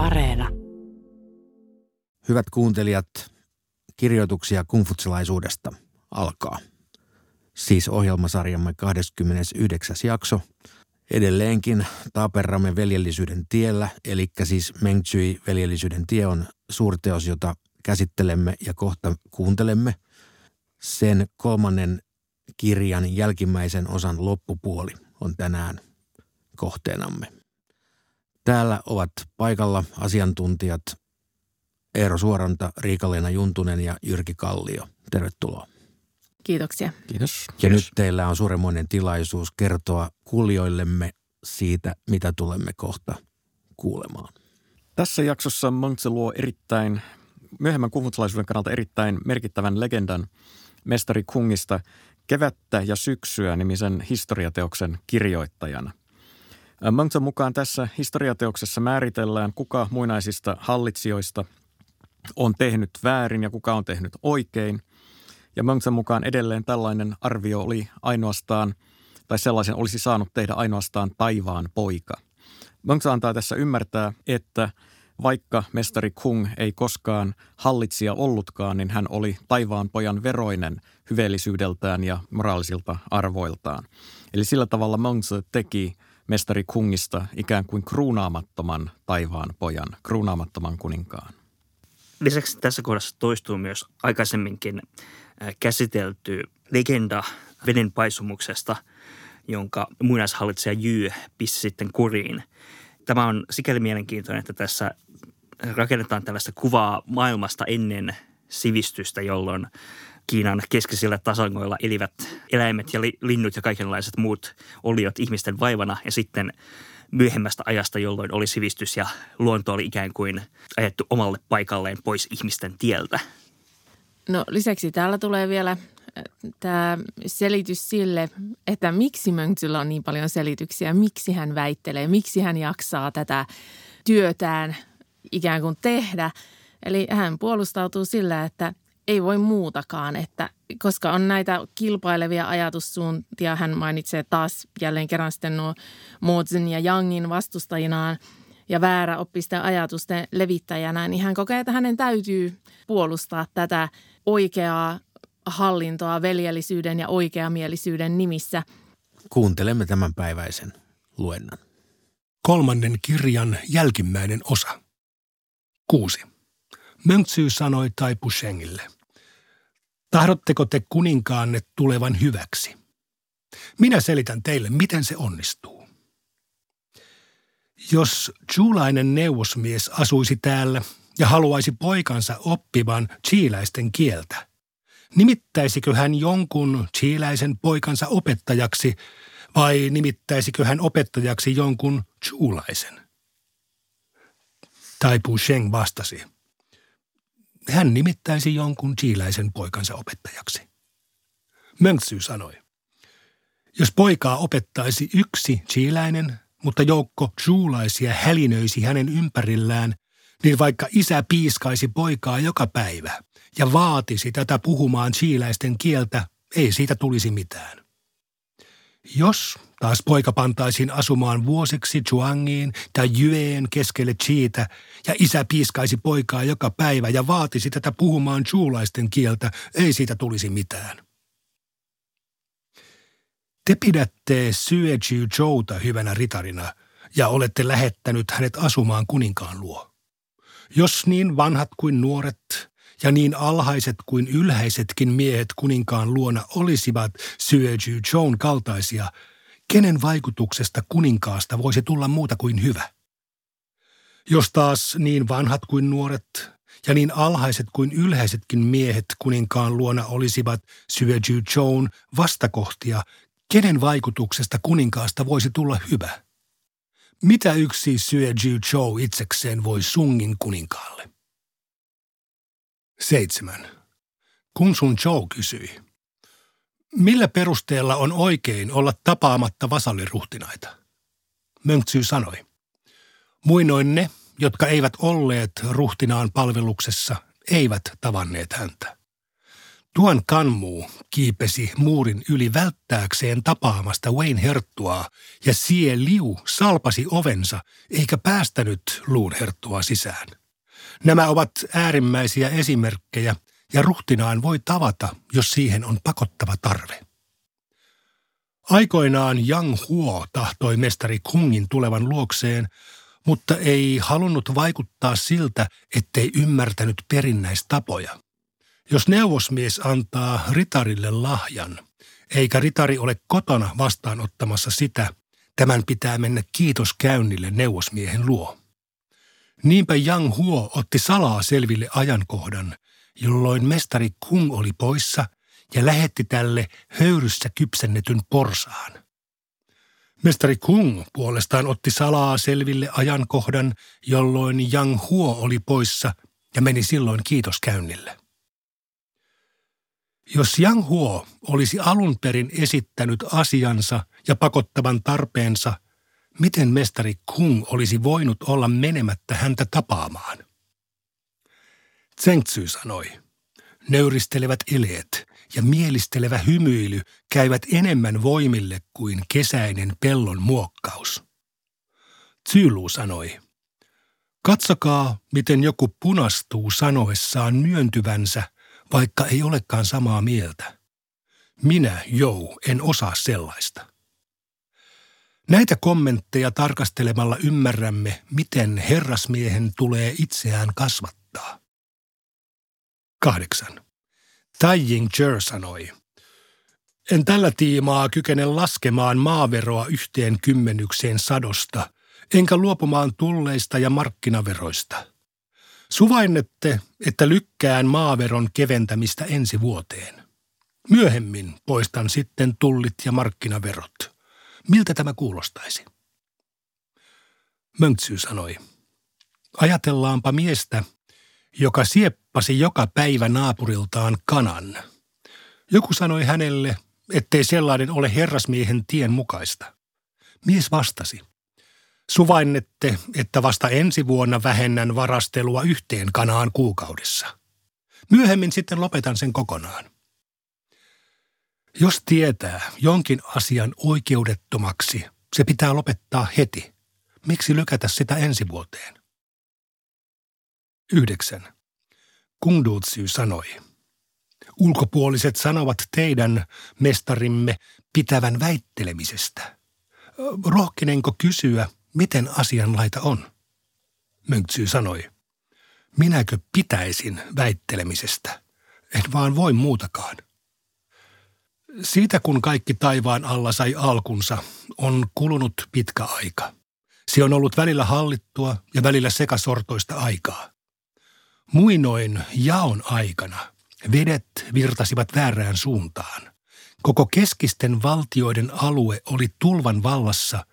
Areena. Hyvät kuuntelijat, kirjoituksia kungfutsilaisuudesta alkaa. Siis ohjelmasarjamme 29. jakso. Edelleenkin Taaperramme veljellisyyden tiellä, eli siis Mengchui veljellisyyden tie on suurteos, jota käsittelemme ja kohta kuuntelemme. Sen kolmannen kirjan jälkimmäisen osan loppupuoli on tänään kohteenamme. Täällä ovat paikalla asiantuntijat Eero Suoranta, Riikaleena Juntunen ja Jyrki Kallio. Tervetuloa. Kiitoksia. Kiitos. Ja Kiitos. nyt teillä on suuremmoinen tilaisuus kertoa kuulijoillemme siitä, mitä tulemme kohta kuulemaan. Tässä jaksossa Mangtse luo erittäin, myöhemmän kuvutlaisuuden kannalta erittäin merkittävän legendan mestari Kungista Kevättä ja syksyä nimisen historiateoksen kirjoittajana. Mangtsen mukaan tässä historiateoksessa määritellään, kuka muinaisista hallitsijoista on tehnyt väärin ja kuka on tehnyt oikein. Ja Mangtsen mukaan edelleen tällainen arvio oli ainoastaan, tai sellaisen olisi saanut tehdä ainoastaan taivaan poika. Mangtse antaa tässä ymmärtää, että vaikka mestari Kung ei koskaan hallitsija ollutkaan, niin hän oli taivaan pojan veroinen hyveellisyydeltään ja moraalisilta arvoiltaan. Eli sillä tavalla Mangtse teki mestari Kungista ikään kuin kruunaamattoman taivaan pojan, kruunaamattoman kuninkaan. Lisäksi tässä kohdassa toistuu myös aikaisemminkin käsitelty legenda veden paisumuksesta, jonka muinaishallitsija Jy pissi sitten kuriin. Tämä on sikäli mielenkiintoinen, että tässä rakennetaan tällaista kuvaa maailmasta ennen sivistystä, jolloin Kiinan keskeisillä tasangoilla elivät eläimet ja linnut ja kaikenlaiset muut oliot ihmisten vaivana ja sitten myöhemmästä ajasta, jolloin oli sivistys ja luonto oli ikään kuin ajettu omalle paikalleen pois ihmisten tieltä. No lisäksi täällä tulee vielä äh, tämä selitys sille, että miksi Mönksyllä on niin paljon selityksiä, miksi hän väittelee, miksi hän jaksaa tätä työtään ikään kuin tehdä. Eli hän puolustautuu sillä, että ei voi muutakaan, että koska on näitä kilpailevia ajatussuuntia, hän mainitsee taas jälleen kerran sitten nuo Mozin ja Yangin vastustajinaan ja väärä oppisten ajatusten levittäjänä, niin hän kokee, että hänen täytyy puolustaa tätä oikeaa hallintoa veljellisyyden ja oikeamielisyyden nimissä. Kuuntelemme tämänpäiväisen luennan. Kolmannen kirjan jälkimmäinen osa. Kuusi. Mönksy sanoi Taipu Shengille. Tahdotteko te kuninkaanne tulevan hyväksi? Minä selitän teille, miten se onnistuu. Jos Chulainen neuvosmies asuisi täällä ja haluaisi poikansa oppivan chiiläisten kieltä, nimittäisikö hän jonkun chiiläisen poikansa opettajaksi vai nimittäisikö hän opettajaksi jonkun chulaisen? Taipu Sheng vastasi – hän nimittäisi jonkun chiiläisen poikansa opettajaksi. Mönksy sanoi, jos poikaa opettaisi yksi chiiläinen, mutta joukko chuulaisia hälinöisi hänen ympärillään, niin vaikka isä piiskaisi poikaa joka päivä ja vaatisi tätä puhumaan chiiläisten kieltä, ei siitä tulisi mitään. Jos taas poika pantaisiin asumaan vuosiksi Chuangiin tai Jyeen keskelle Chiitä ja isä piiskaisi poikaa joka päivä ja vaatisi tätä puhumaan chuulaisten kieltä, ei siitä tulisi mitään. Te pidätte Syejiu Zhouta hyvänä ritarina ja olette lähettänyt hänet asumaan kuninkaan luo. Jos niin vanhat kuin nuoret ja niin alhaiset kuin ylhäisetkin miehet kuninkaan luona olisivat Syöjy Joan kaltaisia, kenen vaikutuksesta kuninkaasta voisi tulla muuta kuin hyvä? Jos taas niin vanhat kuin nuoret ja niin alhaiset kuin ylhäisetkin miehet kuninkaan luona olisivat Syöjy Joan vastakohtia, kenen vaikutuksesta kuninkaasta voisi tulla hyvä? Mitä yksi Syöjy Zhou itsekseen voi Sungin kuninkaalle? 7. Kun sun Joe kysyi, millä perusteella on oikein olla tapaamatta vasalliruhtinaita? Mönksy sanoi, muinoin ne, jotka eivät olleet ruhtinaan palveluksessa, eivät tavanneet häntä. Tuon kanmuu kiipesi muurin yli välttääkseen tapaamasta Wayne Herttua ja Sie Liu salpasi ovensa eikä päästänyt luun Herttua sisään. Nämä ovat äärimmäisiä esimerkkejä ja ruhtinaan voi tavata, jos siihen on pakottava tarve. Aikoinaan Yang Huo tahtoi mestari Kungin tulevan luokseen, mutta ei halunnut vaikuttaa siltä, ettei ymmärtänyt perinnäistapoja. Jos neuvosmies antaa ritarille lahjan, eikä ritari ole kotona vastaanottamassa sitä, tämän pitää mennä kiitoskäynnille neuvosmiehen luo. Niinpä Yang Huo otti salaa selville ajankohdan, jolloin mestari Kung oli poissa ja lähetti tälle höyryssä kypsennetyn porsaan. Mestari Kung puolestaan otti salaa selville ajankohdan, jolloin Yang Huo oli poissa ja meni silloin kiitoskäynnille. Jos Yang Huo olisi alun perin esittänyt asiansa ja pakottavan tarpeensa, miten mestari Kung olisi voinut olla menemättä häntä tapaamaan? Tsengtsy sanoi, nöyristelevät eleet ja mielistelevä hymyily käyvät enemmän voimille kuin kesäinen pellon muokkaus. Tsylu sanoi, katsokaa, miten joku punastuu sanoessaan myöntyvänsä, vaikka ei olekaan samaa mieltä. Minä, Jou, en osaa sellaista. Näitä kommentteja tarkastelemalla ymmärrämme, miten herrasmiehen tulee itseään kasvattaa. Kahdeksan. Tai Ying Jer sanoi, en tällä tiimaa kykene laskemaan maaveroa yhteen kymmenykseen sadosta, enkä luopumaan tulleista ja markkinaveroista. Suvainnette, että lykkään maaveron keventämistä ensi vuoteen. Myöhemmin poistan sitten tullit ja markkinaverot. Miltä tämä kuulostaisi? Mönksy sanoi, ajatellaanpa miestä, joka sieppasi joka päivä naapuriltaan kanan. Joku sanoi hänelle, ettei sellainen ole herrasmiehen tien mukaista. Mies vastasi, suvainnette, että vasta ensi vuonna vähennän varastelua yhteen kanaan kuukaudessa. Myöhemmin sitten lopetan sen kokonaan. Jos tietää jonkin asian oikeudettomaksi, se pitää lopettaa heti. Miksi lykätä sitä ensi vuoteen? 9. Kungdutsy sanoi. Ulkopuoliset sanovat teidän, mestarimme, pitävän väittelemisestä. Rohkinenko kysyä, miten asianlaita on? Mönksy sanoi. Minäkö pitäisin väittelemisestä? En vaan voi muutakaan. Siitä kun kaikki taivaan alla sai alkunsa, on kulunut pitkä aika. Se on ollut välillä hallittua ja välillä sekasortoista aikaa. Muinoin jaon aikana vedet virtasivat väärään suuntaan. Koko keskisten valtioiden alue oli tulvan vallassa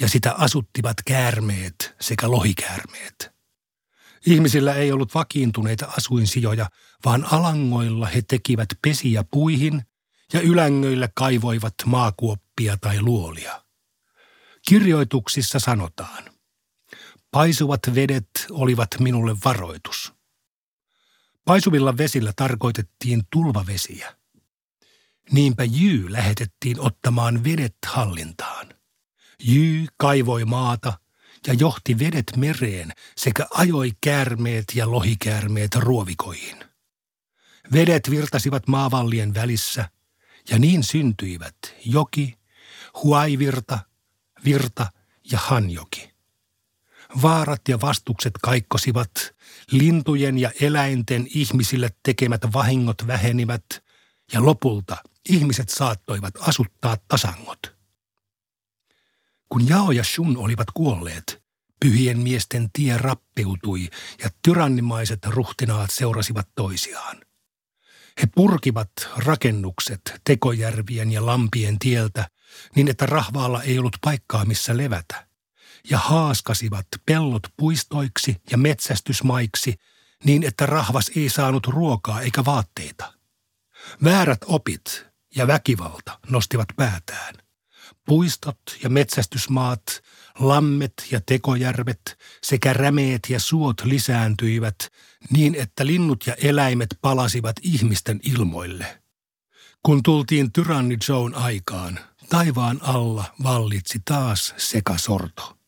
ja sitä asuttivat käärmeet sekä lohikäärmeet. Ihmisillä ei ollut vakiintuneita asuinsijoja, vaan alangoilla he tekivät pesiä puihin ja ylängöillä kaivoivat maakuoppia tai luolia. Kirjoituksissa sanotaan, paisuvat vedet olivat minulle varoitus. Paisuvilla vesillä tarkoitettiin tulvavesiä. Niinpä Jy lähetettiin ottamaan vedet hallintaan. Jy kaivoi maata ja johti vedet mereen sekä ajoi käärmeet ja lohikäärmeet ruovikoihin. Vedet virtasivat maavallien välissä ja niin syntyivät joki, huaivirta, virta ja hanjoki. Vaarat ja vastukset kaikkosivat, lintujen ja eläinten ihmisille tekemät vahingot vähenivät ja lopulta ihmiset saattoivat asuttaa tasangot. Kun Jao ja Shun olivat kuolleet, pyhien miesten tie rappeutui ja tyrannimaiset ruhtinaat seurasivat toisiaan. He purkivat rakennukset tekojärvien ja lampien tieltä niin, että rahvaalla ei ollut paikkaa missä levätä – ja haaskasivat pellot puistoiksi ja metsästysmaiksi niin, että rahvas ei saanut ruokaa eikä vaatteita. Väärät opit ja väkivalta nostivat päätään. Puistot ja metsästysmaat lammet ja tekojärvet sekä rämeet ja suot lisääntyivät niin, että linnut ja eläimet palasivat ihmisten ilmoille. Kun tultiin tyranni Joan aikaan, taivaan alla vallitsi taas sekasorto.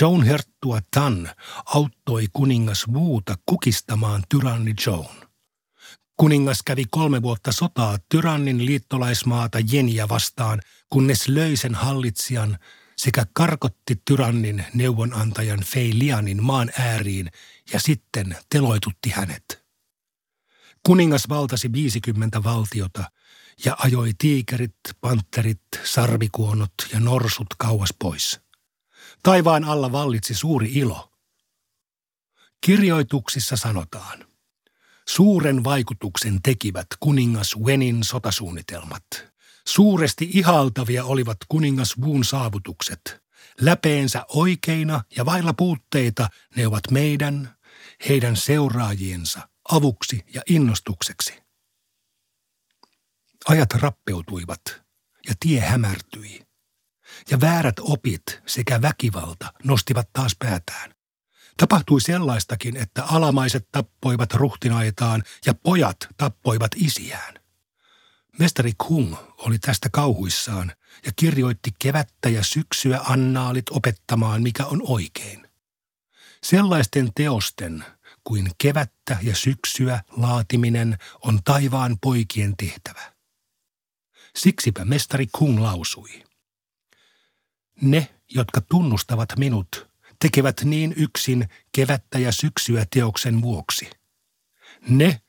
Joan Herttua Tan auttoi kuningas Wuuta kukistamaan tyranni Joan. Kuningas kävi kolme vuotta sotaa tyrannin liittolaismaata Jeniä vastaan, kunnes löi sen hallitsijan sekä karkotti tyrannin neuvonantajan Fei Lianin maan ääriin ja sitten teloitutti hänet. Kuningas valtasi 50 valtiota ja ajoi tiikerit, panterit, sarvikuonot ja norsut kauas pois. Taivaan alla vallitsi suuri ilo. Kirjoituksissa sanotaan – Suuren vaikutuksen tekivät kuningas Wenin sotasuunnitelmat. Suuresti ihaltavia olivat kuningas Wuun saavutukset. Läpeensä oikeina ja vailla puutteita ne ovat meidän, heidän seuraajiensa, avuksi ja innostukseksi. Ajat rappeutuivat ja tie hämärtyi. Ja väärät opit sekä väkivalta nostivat taas päätään. Tapahtui sellaistakin, että alamaiset tappoivat ruhtinaitaan ja pojat tappoivat isiään. Mestari Kung oli tästä kauhuissaan ja kirjoitti kevättä ja syksyä annaalit opettamaan, mikä on oikein. Sellaisten teosten kuin kevättä ja syksyä laatiminen on taivaan poikien tehtävä. Siksipä mestari Kung lausui. Ne, jotka tunnustavat minut, tekevät niin yksin kevättä ja syksyä teoksen vuoksi. Ne,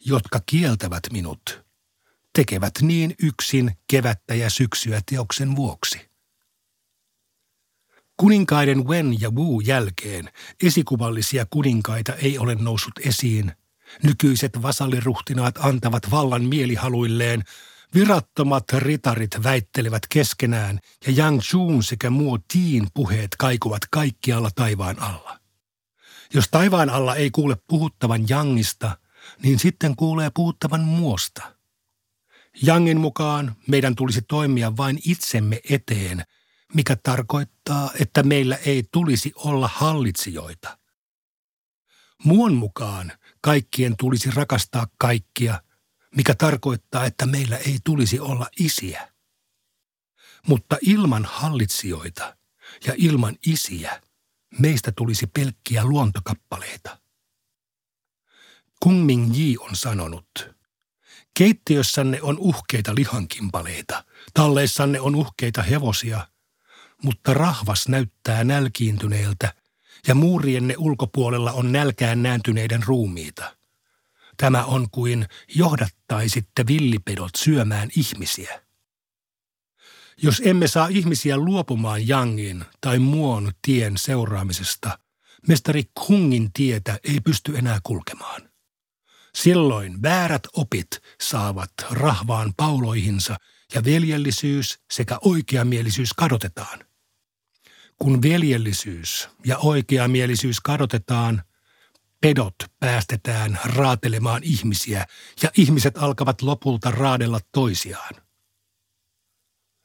jotka kieltävät minut, tekevät niin yksin kevättä ja syksyä teoksen vuoksi. Kuninkaiden Wen ja Wu jälkeen esikuvallisia kuninkaita ei ole noussut esiin. Nykyiset vasalliruhtinaat antavat vallan mielihaluilleen Virattomat ritarit väittelevät keskenään ja Yang Jun sekä Muo Tiin puheet kaikuvat kaikkialla taivaan alla. Jos taivaan alla ei kuule puhuttavan Yangista, niin sitten kuulee puhuttavan muosta. Yangin mukaan meidän tulisi toimia vain itsemme eteen, mikä tarkoittaa, että meillä ei tulisi olla hallitsijoita. Muon mukaan kaikkien tulisi rakastaa kaikkia – mikä tarkoittaa, että meillä ei tulisi olla isiä. Mutta ilman hallitsijoita ja ilman isiä meistä tulisi pelkkiä luontokappaleita. Kungming Ji on sanonut, keittiössänne on uhkeita lihankimpaleita, talleissanne on uhkeita hevosia, mutta rahvas näyttää nälkiintyneeltä ja muurienne ulkopuolella on nälkään nääntyneiden ruumiita – Tämä on kuin johdattaisitte villipedot syömään ihmisiä. Jos emme saa ihmisiä luopumaan Jangin tai muon tien seuraamisesta, mestari Kungin tietä ei pysty enää kulkemaan. Silloin väärät opit saavat rahvaan pauloihinsa ja veljellisyys sekä oikeamielisyys kadotetaan. Kun veljellisyys ja oikeamielisyys kadotetaan, pedot päästetään raatelemaan ihmisiä ja ihmiset alkavat lopulta raadella toisiaan.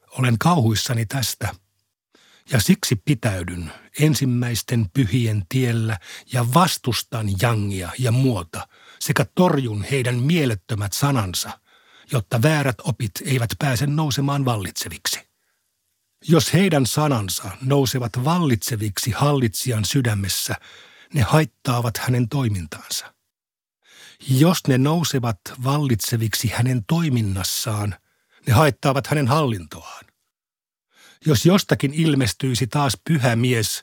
Olen kauhuissani tästä ja siksi pitäydyn ensimmäisten pyhien tiellä ja vastustan jangia ja muota sekä torjun heidän mielettömät sanansa, jotta väärät opit eivät pääse nousemaan vallitseviksi. Jos heidän sanansa nousevat vallitseviksi hallitsijan sydämessä, ne haittaavat hänen toimintaansa. Jos ne nousevat vallitseviksi hänen toiminnassaan, ne haittaavat hänen hallintoaan. Jos jostakin ilmestyisi taas pyhä mies,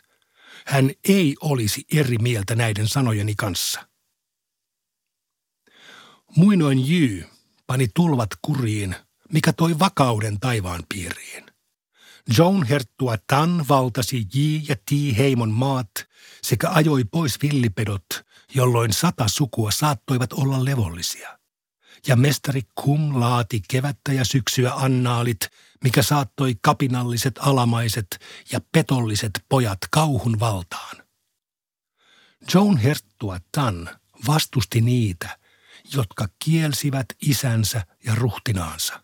hän ei olisi eri mieltä näiden sanojeni kanssa. Muinoin Jy pani tulvat kuriin, mikä toi vakauden taivaan piiriin. Joan Herttua Tan valtasi J ja T heimon maat sekä ajoi pois villipedot, jolloin sata sukua saattoivat olla levollisia. Ja mestari Kung laati kevättä ja syksyä annaalit, mikä saattoi kapinalliset alamaiset ja petolliset pojat kauhun valtaan. Joan Herttua Tan vastusti niitä, jotka kielsivät isänsä ja ruhtinaansa.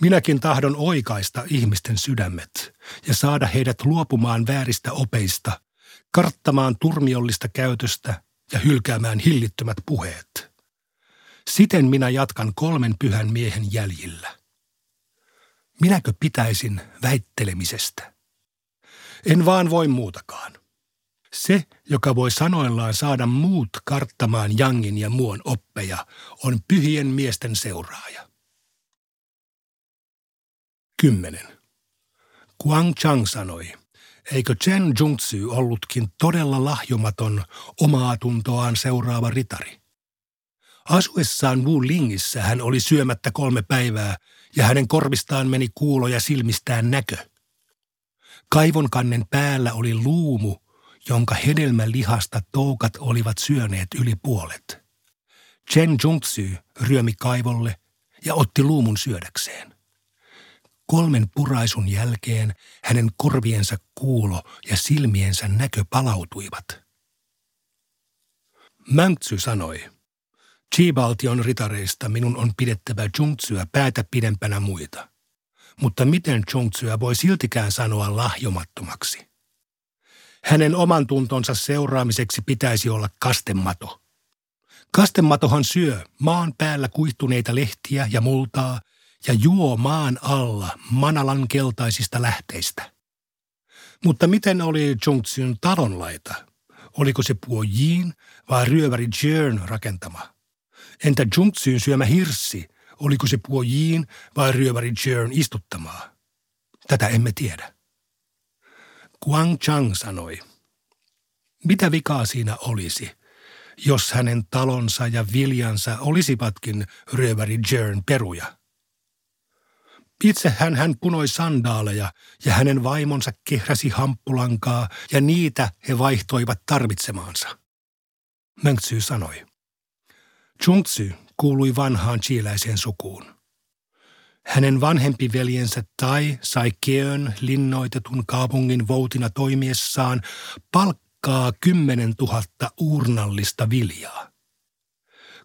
Minäkin tahdon oikaista ihmisten sydämet ja saada heidät luopumaan vääristä opeista, karttamaan turmiollista käytöstä ja hylkäämään hillittömät puheet. Siten minä jatkan kolmen pyhän miehen jäljillä. Minäkö pitäisin väittelemisestä? En vaan voi muutakaan. Se, joka voi sanoillaan saada muut karttamaan Jangin ja muun oppeja, on pyhien miesten seuraaja. 10. Kuang Chang sanoi, eikö Chen Jungtsu ollutkin todella lahjomaton omaa tuntoaan seuraava ritari? Asuessaan Wu Lingissä hän oli syömättä kolme päivää ja hänen korvistaan meni kuulo ja silmistään näkö. Kaivonkannen päällä oli luumu, jonka hedelmälihasta toukat olivat syöneet yli puolet. Chen Jungtsu ryömi kaivolle ja otti luumun syödäkseen. Kolmen puraisun jälkeen hänen korviensa kuulo ja silmiensä näkö palautuivat. Mänksy sanoi, Chi-valtion ritareista minun on pidettävä Jungtsyä päätä pidempänä muita. Mutta miten Jungtsyä voi siltikään sanoa lahjomattomaksi? Hänen oman tuntonsa seuraamiseksi pitäisi olla kastemato. Kastematohan syö maan päällä kuihtuneita lehtiä ja multaa ja juo maan alla manalan keltaisista lähteistä. Mutta miten oli Zhongzun talonlaita? Oliko se Puojiin vai ryöväri Jern rakentama? Entä Zhongzun syömä hirssi? Oliko se Puojiin vai ryöväri Jern istuttamaa? Tätä emme tiedä. Guang Chang sanoi, mitä vikaa siinä olisi, jos hänen talonsa ja viljansa olisivatkin ryöväri Jern peruja? Itse hän, punoi sandaaleja ja hänen vaimonsa kehräsi hamppulankaa ja niitä he vaihtoivat tarvitsemaansa. Mönksy sanoi. Chungtsy kuului vanhaan chiiläiseen sukuun. Hänen vanhempi veljensä Tai sai Keön linnoitetun kaupungin voutina toimiessaan palkkaa kymmenen tuhatta uurnallista viljaa.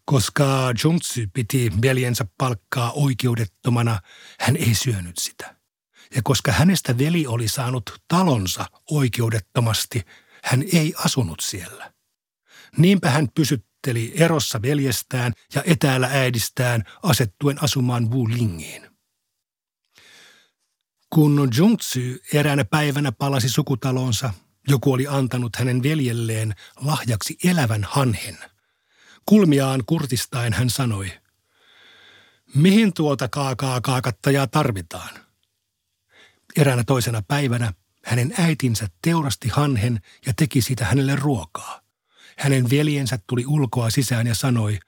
Koska Jungtsy piti veljensä palkkaa oikeudettomana, hän ei syönyt sitä. Ja koska hänestä veli oli saanut talonsa oikeudettomasti, hän ei asunut siellä. Niinpä hän pysytteli erossa veljestään ja etäällä äidistään asettuen asumaan Wu Lingiin. Kun Jungtsy eräänä päivänä palasi sukutalonsa, joku oli antanut hänen veljelleen lahjaksi elävän hanhen. Kulmiaan kurtistaen hän sanoi, mihin tuota kaakaa kaakattajaa tarvitaan? Eräänä toisena päivänä hänen äitinsä teurasti hanhen ja teki siitä hänelle ruokaa. Hänen veljensä tuli ulkoa sisään ja sanoi,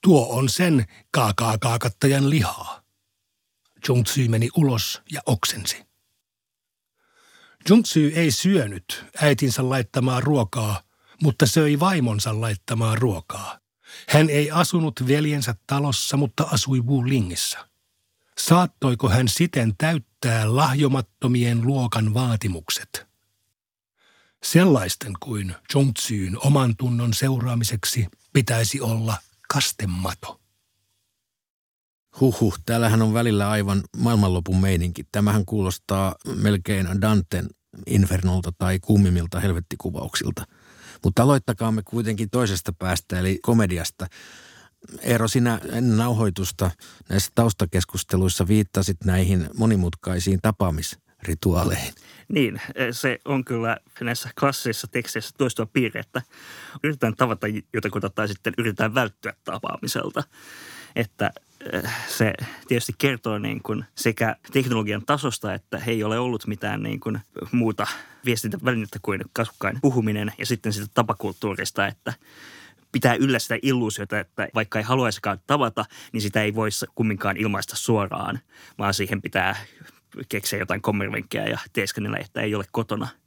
tuo on sen kaakaa kaakattajan lihaa. Jungtsy meni ulos ja oksensi. Jungtsy ei syönyt äitinsä laittamaa ruokaa, mutta söi vaimonsa laittamaa ruokaa. Hän ei asunut veljensä talossa, mutta asui Wulingissä. Saattoiko hän siten täyttää lahjomattomien luokan vaatimukset? Sellaisten kuin Zhongzyn oman tunnon seuraamiseksi pitäisi olla kastemato. Huhhuh, täällähän on välillä aivan maailmanlopun meininki. Tämähän kuulostaa melkein Danten Infernolta tai kuumimilta helvettikuvauksilta. Mutta aloittakaamme kuitenkin toisesta päästä, eli komediasta. Eero, sinä ennen nauhoitusta näissä taustakeskusteluissa viittasit näihin monimutkaisiin tapaamisrituaaleihin. Niin, se on kyllä näissä klassisissa teksteissä toistua piirre, että yritetään tavata jotakuta tai sitten yritetään välttyä tapaamiselta. Että se tietysti kertoo niin kuin sekä teknologian tasosta, että he ei ole ollut mitään niin kuin muuta viestintävälinettä kuin kasvukkain puhuminen ja sitten sitä tapakulttuurista, että pitää yllä sitä illuusiota, että vaikka ei haluaisikaan tavata, niin sitä ei voisi kumminkaan ilmaista suoraan, vaan siihen pitää keksiä jotain kommervenkkejä ja teeskennellä, että ei ole kotona –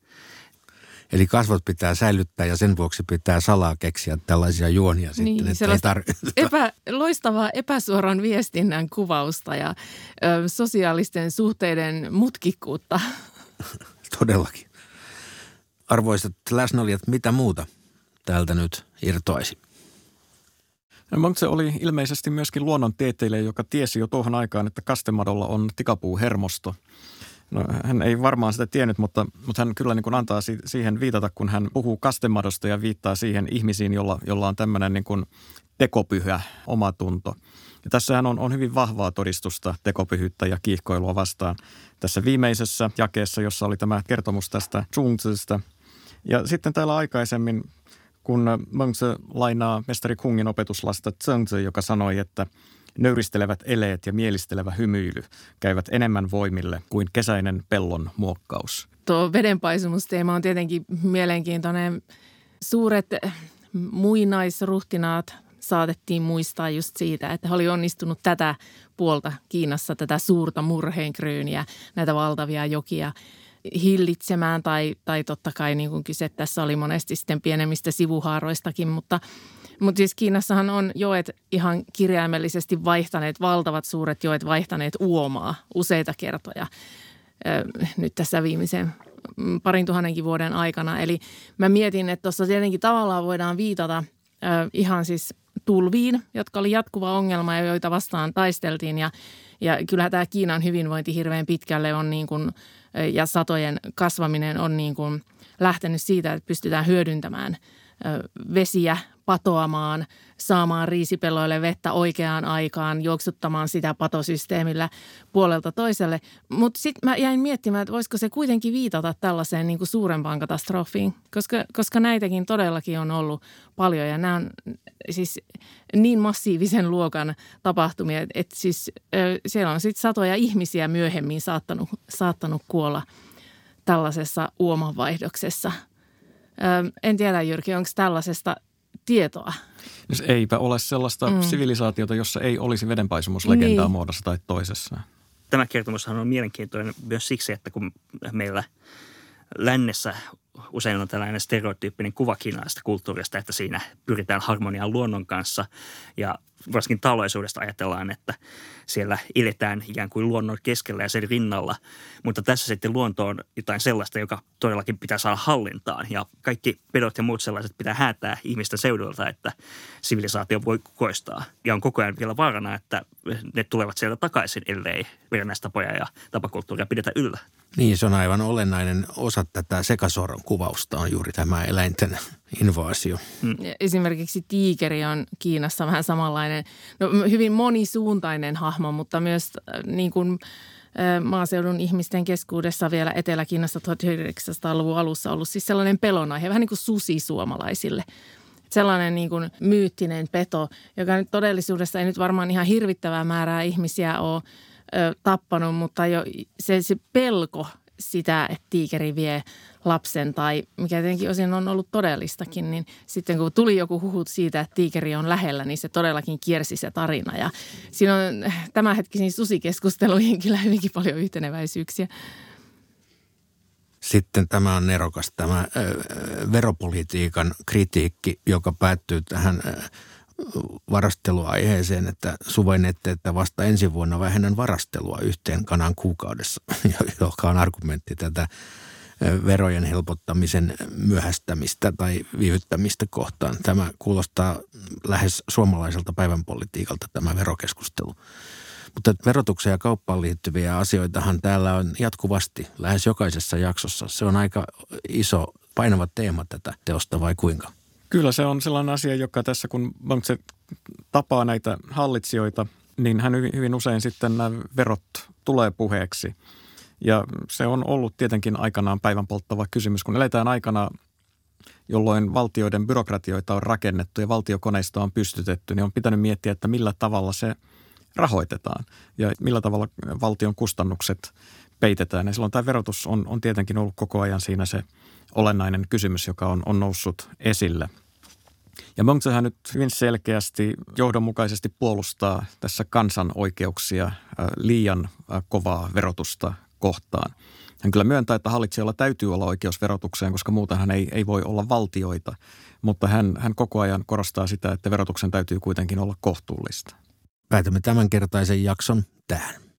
Eli kasvot pitää säilyttää ja sen vuoksi pitää salaa keksiä tällaisia juonia niin, sitten. Että ei tar- epä, loistavaa epäsuoran viestinnän kuvausta ja ö, sosiaalisten suhteiden mutkikkuutta. Todellakin. Arvoisat läsnäolijat, mitä muuta täältä nyt irtoaisi? Montse oli ilmeisesti myöskin luonnontieteilijä, joka tiesi jo tuohon aikaan, että kastemadolla on tikapuuhermosto. No, hän ei varmaan sitä tiennyt, mutta, mutta hän kyllä niin kuin antaa siihen viitata, kun hän puhuu kastemadosta ja viittaa siihen ihmisiin, jolla, jolla on tämmöinen niin kuin tekopyhä omatunto. Ja tässähän on, on hyvin vahvaa todistusta tekopyhyyttä ja kiihkoilua vastaan. Tässä viimeisessä jakeessa, jossa oli tämä kertomus tästä Zhongzista. Ja sitten täällä aikaisemmin, kun Mengzi lainaa mestari Kungin opetuslasta Zhengzi, joka sanoi, että nöyristelevät eleet ja mielistelevä hymyily käyvät enemmän voimille kuin kesäinen pellon muokkaus. Tuo vedenpaisumusteema on tietenkin mielenkiintoinen. Suuret muinaisruhtinaat saatettiin muistaa just siitä, että he oli onnistunut tätä puolta Kiinassa, tätä suurta murheenkryyniä, näitä valtavia jokia hillitsemään tai, tai totta kai niin kuin kyse tässä oli monesti sitten pienemmistä sivuhaaroistakin, mutta, mutta siis Kiinassahan on joet ihan kirjaimellisesti vaihtaneet, valtavat suuret joet vaihtaneet uomaa useita kertoja nyt tässä viimeisen parin tuhannenkin vuoden aikana. Eli mä mietin, että tuossa tietenkin tavallaan voidaan viitata ihan siis tulviin, jotka oli jatkuva ongelma ja joita vastaan taisteltiin. Ja, ja kyllähän tämä Kiinan hyvinvointi hirveän pitkälle on niin kuin, ja satojen kasvaminen on niin kuin lähtenyt siitä, että pystytään hyödyntämään vesiä patoamaan, saamaan riisipelloille vettä oikeaan aikaan, juoksuttamaan sitä patosysteemillä puolelta toiselle. Mutta sitten mä jäin miettimään, että voisiko se kuitenkin viitata tällaiseen niin kuin suurempaan katastrofiin, koska, koska näitäkin todellakin on ollut paljon ja nämä on siis niin massiivisen luokan tapahtumia, että siis siellä on sitten satoja ihmisiä myöhemmin saattanut, saattanut kuolla tällaisessa uomanvaihdoksessa. En tiedä Jyrki, onko tällaisesta tietoa. Siis eipä ole sellaista mm. sivilisaatiota, jossa ei olisi vedenpaisumuslegendaa niin. muodossa tai toisessa. Tämä kertomushan on mielenkiintoinen myös siksi, että kun meillä lännessä usein on tällainen stereotyyppinen kuva kiinalaisesta kulttuurista, että siinä pyritään harmoniaan luonnon kanssa ja varsinkin taloisuudesta ajatellaan, että siellä eletään ikään kuin luonnon keskellä ja sen rinnalla, mutta tässä sitten luonto on jotain sellaista, joka todellakin pitää saada hallintaan. Ja kaikki pedot ja muut sellaiset pitää häätää ihmisten seudulta, että sivilisaatio voi kukoistaa ja on koko ajan vielä vaarana, että ne tulevat sieltä takaisin, ellei verennäistapoja ja tapakulttuuria pidetä yllä. Niin, se on aivan olennainen osa tätä sekasoron kuvausta on juuri tämä eläinten invaasio. Mm. Esimerkiksi tiikeri on Kiinassa vähän samanlainen, no, hyvin monisuuntainen hahmo, mutta myös äh, niin kuin äh, maaseudun ihmisten keskuudessa vielä Etelä-Kiinassa 1900-luvun alussa ollut siis sellainen pelonaihe, vähän niin kuin susi suomalaisille. Sellainen niin kuin myyttinen peto, joka nyt todellisuudessa ei nyt varmaan ihan hirvittävää määrää ihmisiä ole ö, tappanut, mutta jo se, se pelko sitä, että tiikeri vie lapsen tai mikä tietenkin osin on ollut todellistakin, niin sitten kun tuli joku huhut siitä, että tiikeri on lähellä, niin se todellakin kiersi se tarina. Ja siinä on tämänhetkisiin susikeskusteluihin kyllä hyvinkin paljon yhteneväisyyksiä. Sitten tämä on nerokas, tämä veropolitiikan kritiikki, joka päättyy tähän varasteluaiheeseen, että suvainnette, että vasta ensi vuonna vähennän varastelua yhteen kanan kuukaudessa, joka on argumentti tätä verojen helpottamisen myöhästämistä tai viivyttämistä kohtaan. Tämä kuulostaa lähes suomalaiselta päivänpolitiikalta tämä verokeskustelu. Mutta verotukseen ja kauppaan liittyviä asioitahan täällä on jatkuvasti, lähes jokaisessa jaksossa. Se on aika iso, painava teema tätä teosta vai kuinka? Kyllä se on sellainen asia, joka tässä kun se tapaa näitä hallitsijoita, niin hän hyvin, usein sitten nämä verot tulee puheeksi. Ja se on ollut tietenkin aikanaan päivän polttava kysymys, kun eletään aikana, jolloin valtioiden byrokratioita on rakennettu ja valtiokoneista on pystytetty, niin on pitänyt miettiä, että millä tavalla se rahoitetaan ja millä tavalla valtion kustannukset peitetään. Ja silloin tämä verotus on, on tietenkin ollut koko ajan siinä se olennainen kysymys, joka on, on noussut esille – ja Mengzehän nyt hyvin selkeästi johdonmukaisesti puolustaa tässä kansan oikeuksia äh, liian äh, kovaa verotusta kohtaan. Hän kyllä myöntää, että hallitsijoilla täytyy olla oikeus verotukseen, koska muutenhan ei, ei voi olla valtioita. Mutta hän, hän koko ajan korostaa sitä, että verotuksen täytyy kuitenkin olla kohtuullista. Päätämme tämänkertaisen jakson tähän.